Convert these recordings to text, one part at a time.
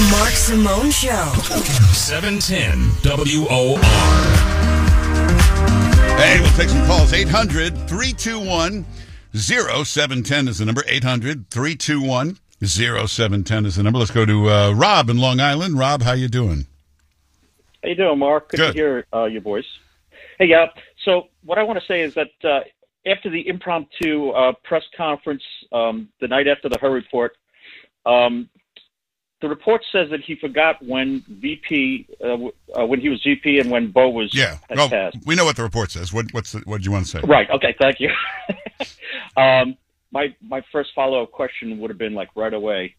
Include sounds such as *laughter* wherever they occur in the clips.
The Mark Simone Show. 710 WOR. Hey, we'll take some calls. 800 321 0710 is the number. 800 321 0710 is the number. Let's go to uh, Rob in Long Island. Rob, how you doing? How you doing, Mark? Good, Good. to hear uh, your voice. Hey, uh, so what I want to say is that uh, after the impromptu uh, press conference um, the night after the Hur report, um, the report says that he forgot when VP, uh, uh, when he was VP, and when Bo was Yeah. Well, passed. we know what the report says. What, what's the, what do you want to say? Right. Okay. Thank you. *laughs* um, my my first follow up question would have been like right away.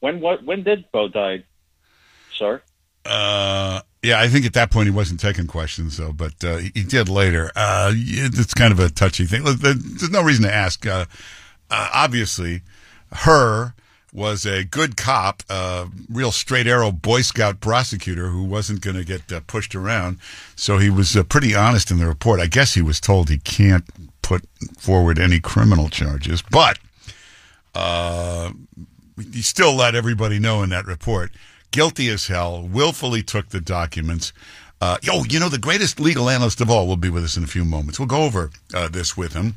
When what when did Bo die, sir? Uh, yeah, I think at that point he wasn't taking questions, though, but uh, he he did later. Uh, it's kind of a touchy thing. There's no reason to ask. Uh, uh, obviously, Hur was a good cop, uh, real straight arrow Boy Scout prosecutor who wasn't going to get uh, pushed around. So he was uh, pretty honest in the report. I guess he was told he can't put forward any criminal charges, but uh, he still let everybody know in that report. Guilty as hell, willfully took the documents. Uh, yo, you know, the greatest legal analyst of all will be with us in a few moments. We'll go over uh, this with him.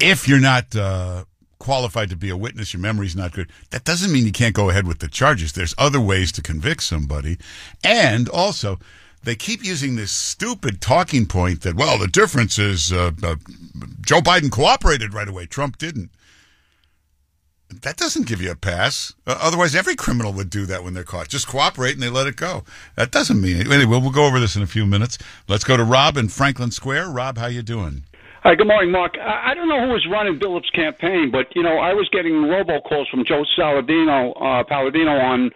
If you're not uh, qualified to be a witness, your memory's not good, that doesn't mean you can't go ahead with the charges. There's other ways to convict somebody. And also, they keep using this stupid talking point that, well, the difference is uh, uh, Joe Biden cooperated right away, Trump didn't. That doesn't give you a pass. Uh, otherwise, every criminal would do that when they're caught. Just cooperate and they let it go. That doesn't mean anyway. We'll go over this in a few minutes. Let's go to Rob in Franklin Square. Rob, how you doing? Hi, good morning, Mark. I don't know who was running Pilip's campaign, but you know, I was getting robocalls from Joe Saladino, uh, Palladino on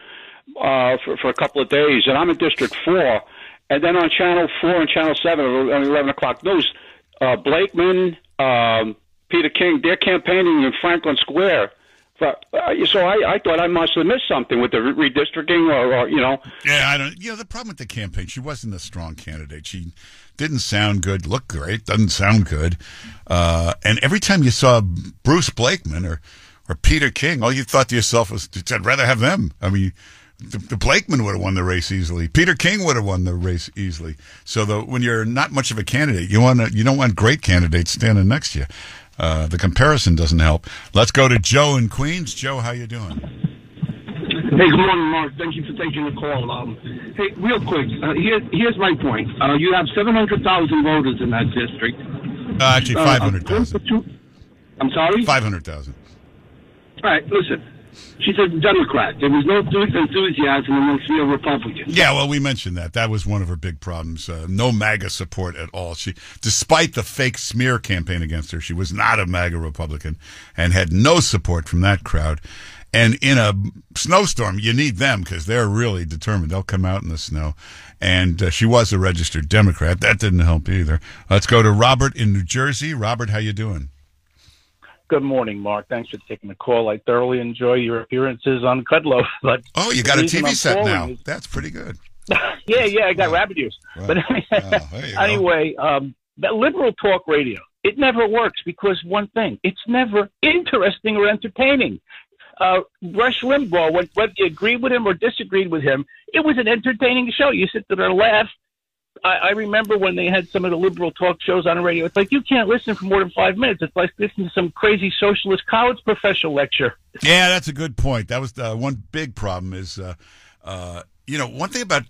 uh, for, for a couple of days, and I'm in District Four, and then on Channel Four and Channel Seven at eleven o'clock news, uh, Blakeman, um, Peter King, they're campaigning in Franklin Square. But, uh, so I, I thought I must have missed something with the redistricting, or, or you know, Yeah, I don't. You know, the problem with the campaign, she wasn't a strong candidate. She didn't sound good, looked great, doesn't sound good. Uh, and every time you saw Bruce Blakeman or or Peter King, all you thought to yourself was, "I'd rather have them." I mean. The, the Blakeman would have won the race easily. Peter King would have won the race easily. So the, when you're not much of a candidate, you want you don't want great candidates standing next to you. Uh, the comparison doesn't help. Let's go to Joe in Queens. Joe, how you doing? Hey, good morning, Mark. Thank you for taking the call. Um, hey, real quick, uh, here, here's my point. Uh, you have 700,000 voters in that district. Uh, actually, Uh, five hundred thousand. I'm sorry? Five hundred thousand. All right, listen. She's a Democrat. There was no enthusiasm amongst the Republicans. Yeah, well, we mentioned that. That was one of her big problems. Uh, no MAGA support at all. She, despite the fake smear campaign against her, she was not a MAGA Republican and had no support from that crowd. And in a snowstorm, you need them because they're really determined. They'll come out in the snow. And uh, she was a registered Democrat. That didn't help either. Let's go to Robert in New Jersey. Robert, how you doing? Good morning, Mark. Thanks for taking the call. I thoroughly enjoy your appearances on Kudlow. *laughs* But Oh, you got a TV I'm set now. is- That's pretty good. *laughs* yeah, yeah, I got rabbit ears. Well, But well, there you go. anyway, um, that liberal talk radio, it never works because one thing, it's never interesting or entertaining. Uh, Rush Limbaugh, whether you agreed with him or disagreed with him, it was an entertaining show. You sit there and laugh. I, I remember when they had some of the liberal talk shows on the radio. It's like you can't listen for more than five minutes. It's like listening to some crazy socialist college professor lecture. Yeah, that's a good point. That was the one big problem is, uh, uh, you know, one thing about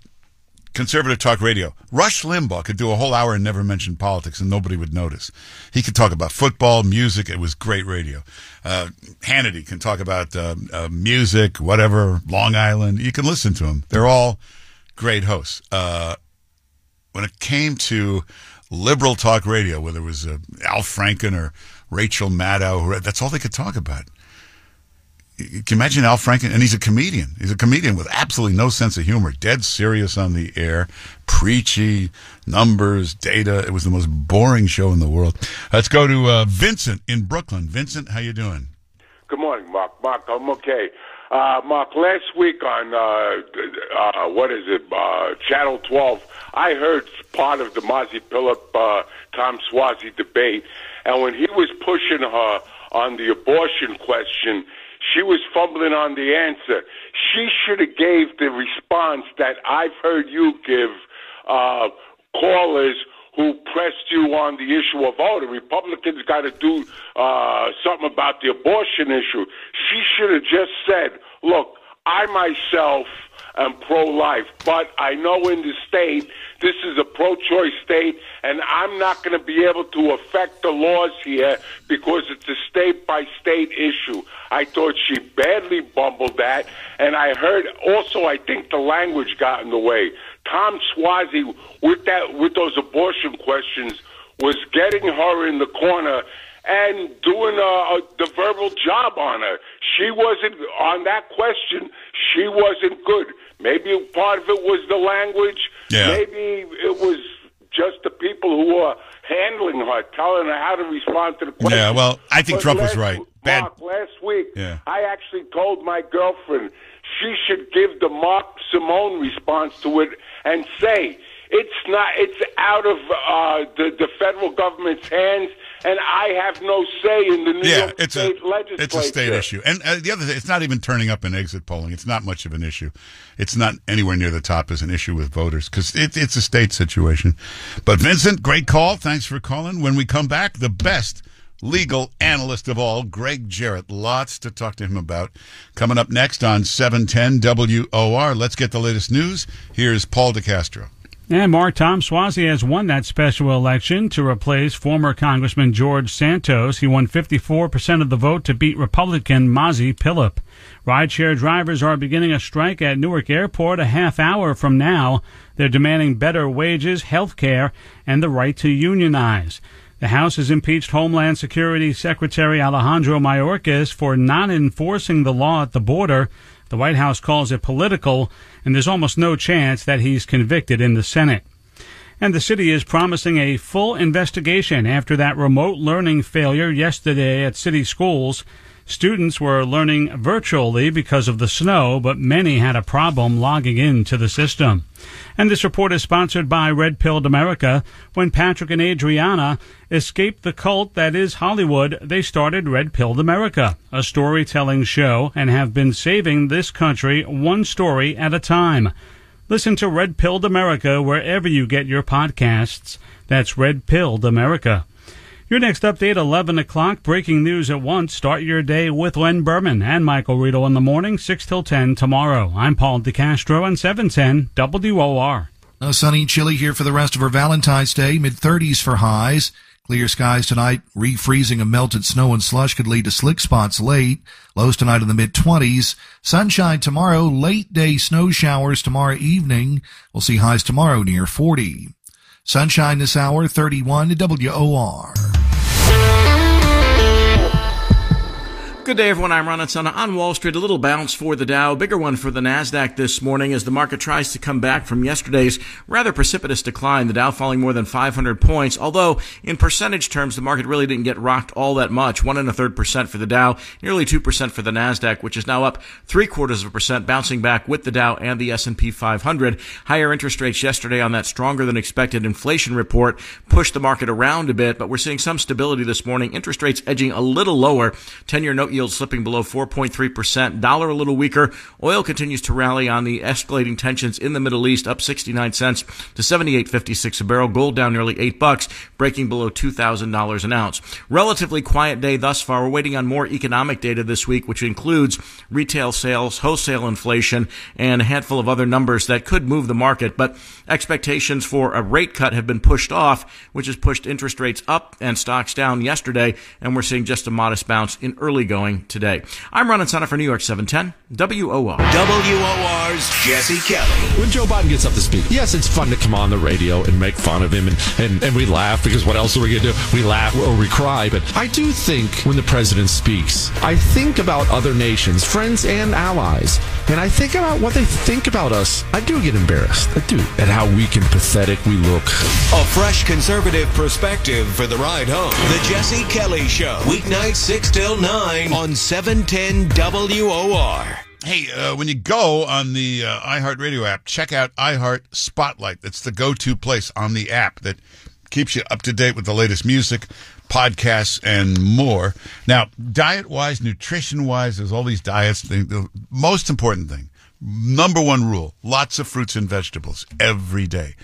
conservative talk radio, Rush Limbaugh could do a whole hour and never mention politics and nobody would notice. He could talk about football, music. It was great radio. Uh, Hannity can talk about uh, uh, music, whatever, Long Island. You can listen to them. They're all great hosts. When it came to liberal talk radio, whether it was uh, Al Franken or Rachel Maddow, that's all they could talk about. Can you imagine Al Franken, and he's a comedian. He's a comedian with absolutely no sense of humor, dead serious on the air, preachy, numbers, data. It was the most boring show in the world. Let's go to uh, Vincent in Brooklyn. Vincent, how you doing? Good morning, Mark. Mark, I'm okay. Uh, Mark, last week on uh, uh, what is it, uh, Channel 12, I heard part of the Mazi Pilip uh, Tom Suozzi debate, and when he was pushing her on the abortion question, she was fumbling on the answer. She should have gave the response that I've heard you give uh, callers who pressed you on the issue of oh the Republicans got to do uh, something about the abortion issue. She should have just said, look, I myself am pro-life, but I know in the state this is a pro-choice state, and I'm not going to be able to affect the laws here because it's a state-by-state issue. I thought she badly bumbled that, and I heard also I think the language got in the way. Tom Suozzi with that with those abortion questions was getting her in the corner and doing a, a, the verbal job on her. She wasn't on that question. She wasn't good. Maybe part of it was the language. Yeah. Maybe it was just the people who were handling her, telling her how to respond to the question. Yeah, well, I think But Trump was right. Bad. Mark, last week, Yeah. I actually told my girlfriend she should give the Mark Simone response to it and say it's not. It's out of uh, the the federal government's hands, and I have no say in the New Yeah, York it's a State legislature. it's a state issue, and uh, the other thing, it's not even turning up in exit polling. It's not much of an issue. It's not anywhere near the top as an issue with voters because it, it's a state situation. But Vincent, great call. Thanks for calling. When we come back, the best legal analyst of all, Gregg Jarrett. Lots to talk to him about. Coming up next on 710 WOR. Let's get the latest news. Here's Paul DeCastro. And Mark Tom Suozzi has won that special election to replace former Congressman George Santos. He won 54% of the vote to beat Republican Mazi Pilip. Rideshare drivers are beginning a strike at Newark Airport a half hour from now. They're demanding better wages, health care, and the right to unionize. The House has impeached Homeland Security Secretary Alejandro Mayorkas for not enforcing the law at the border. The White House calls it political, and there's almost no chance that he's convicted in the Senate. And the city is promising a full investigation after that remote learning failure yesterday at city schools. Students were learning virtually because of the snow, but many had a problem logging into the system. And this report is sponsored by Red Pilled America. When Patrick and Adriana escaped the cult that is Hollywood, they started Red Pilled America, a storytelling show, and have been saving this country one story at a time. Listen to Red Pilled America wherever you get your podcasts. That's Red Pilled America. Your next update, 11 o'clock, breaking news at once. Start your day with Len Berman and Michael Riedel in the morning, 6 till 10 tomorrow. I'm Paul DeCastro on 710 WOR. A uh, sunny, chilly here for the rest of our Valentine's Day. Mid 30s for highs. Clear skies tonight. Refreezing of melted snow and slush could lead to slick spots late. Lows tonight in the mid 20s. Sunshine tomorrow. Late day snow showers tomorrow evening. We'll see highs tomorrow near 40. Sunshine this hour, 31 to WOR. Thank you. Good day, everyone. I'm Ron Insana on Wall Street. A little bounce for the Dow, bigger one for the Nasdaq this morning as the market tries to come back from yesterday's rather precipitous decline. The Dow falling more than 500 points, although in percentage terms, the market really didn't get rocked all that much. One and a third percent for the Dow, nearly two percent for the Nasdaq, which is now up three quarters of a percent, bouncing back with the Dow and the S&P 500. Higher interest rates yesterday on that stronger than expected inflation report pushed the market around a bit, but we're seeing some stability this morning. Interest rates edging a little lower. 10-year note yield slipping below 4.3%. Dollar a little weaker. Oil continues to rally on the escalating tensions in the Middle East, up 69 cents to 78.56 a barrel. Gold down nearly 8 bucks, breaking below $2,000 an ounce. Relatively quiet day thus far. We're waiting on more economic data this week, which includes retail sales, wholesale inflation, and a handful of other numbers that could move the market. But expectations for a rate cut have been pushed off, which has pushed interest rates up and stocks down yesterday. And we're seeing just a modest bounce in early going today. I'm Ron Insana for New York 710 WOR. WOR's Jesse Kelly. When Joe Biden gets up to speak, yes, it's fun to come on the radio and make fun of him and, and, and we laugh because what else are we going to do? We laugh or we cry. But I do think when the president speaks, I think about other nations, friends and allies, and I think about what they think about us. I do get embarrassed. I do. At how weak and pathetic we look. A fresh conservative perspective for the ride home. The Jesse Kelly Show. Weeknights 6 till 9 on 710 WOR. Hey, uh, when you go on the uh, iHeartRadio app, check out iHeart Spotlight. That's the go-to place on the app that keeps you up to date with the latest music, podcasts, and more. Now, diet wise, nutrition wise, there's all these diets. The most important thing, number one rule lots of fruits and vegetables every day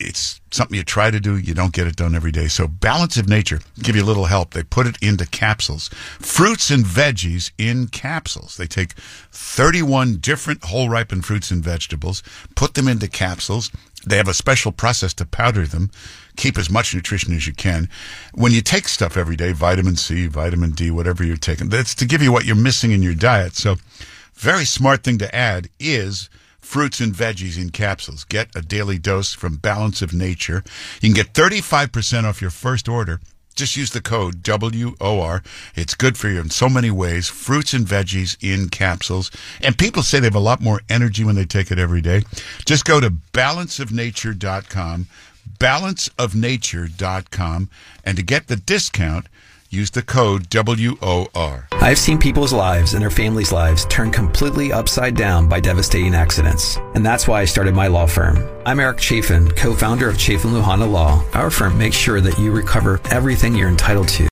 it's something you try to do, you don't get it done every day. So Balance of Nature give you a little help. They put it into capsules. Fruits and veggies in capsules. They take 31 different whole ripened fruits and vegetables, put them into capsules. They have a special process to powder them. Keep as much nutrition as you can. When you take stuff every day, vitamin C, vitamin D, whatever you're taking, that's to give you what you're missing in your diet. So very smart thing to add is fruits and veggies in capsules. Get a daily dose from Balance of Nature. You can get 35% off your first order. Just use the code WOR. It's good for you in so many ways. Fruits and veggies in capsules. And people say they have a lot more energy when they take it every day. Just go to balanceofnature.com, balanceofnature.com, and to get the discount, use the code WOR. I've seen people's lives and their families' lives turn completely upside down by devastating accidents. And that's why I started my law firm. I'm Eric Chaffin, co founder of Chaffin Luhana Law. Our firm makes sure that you recover everything you're entitled to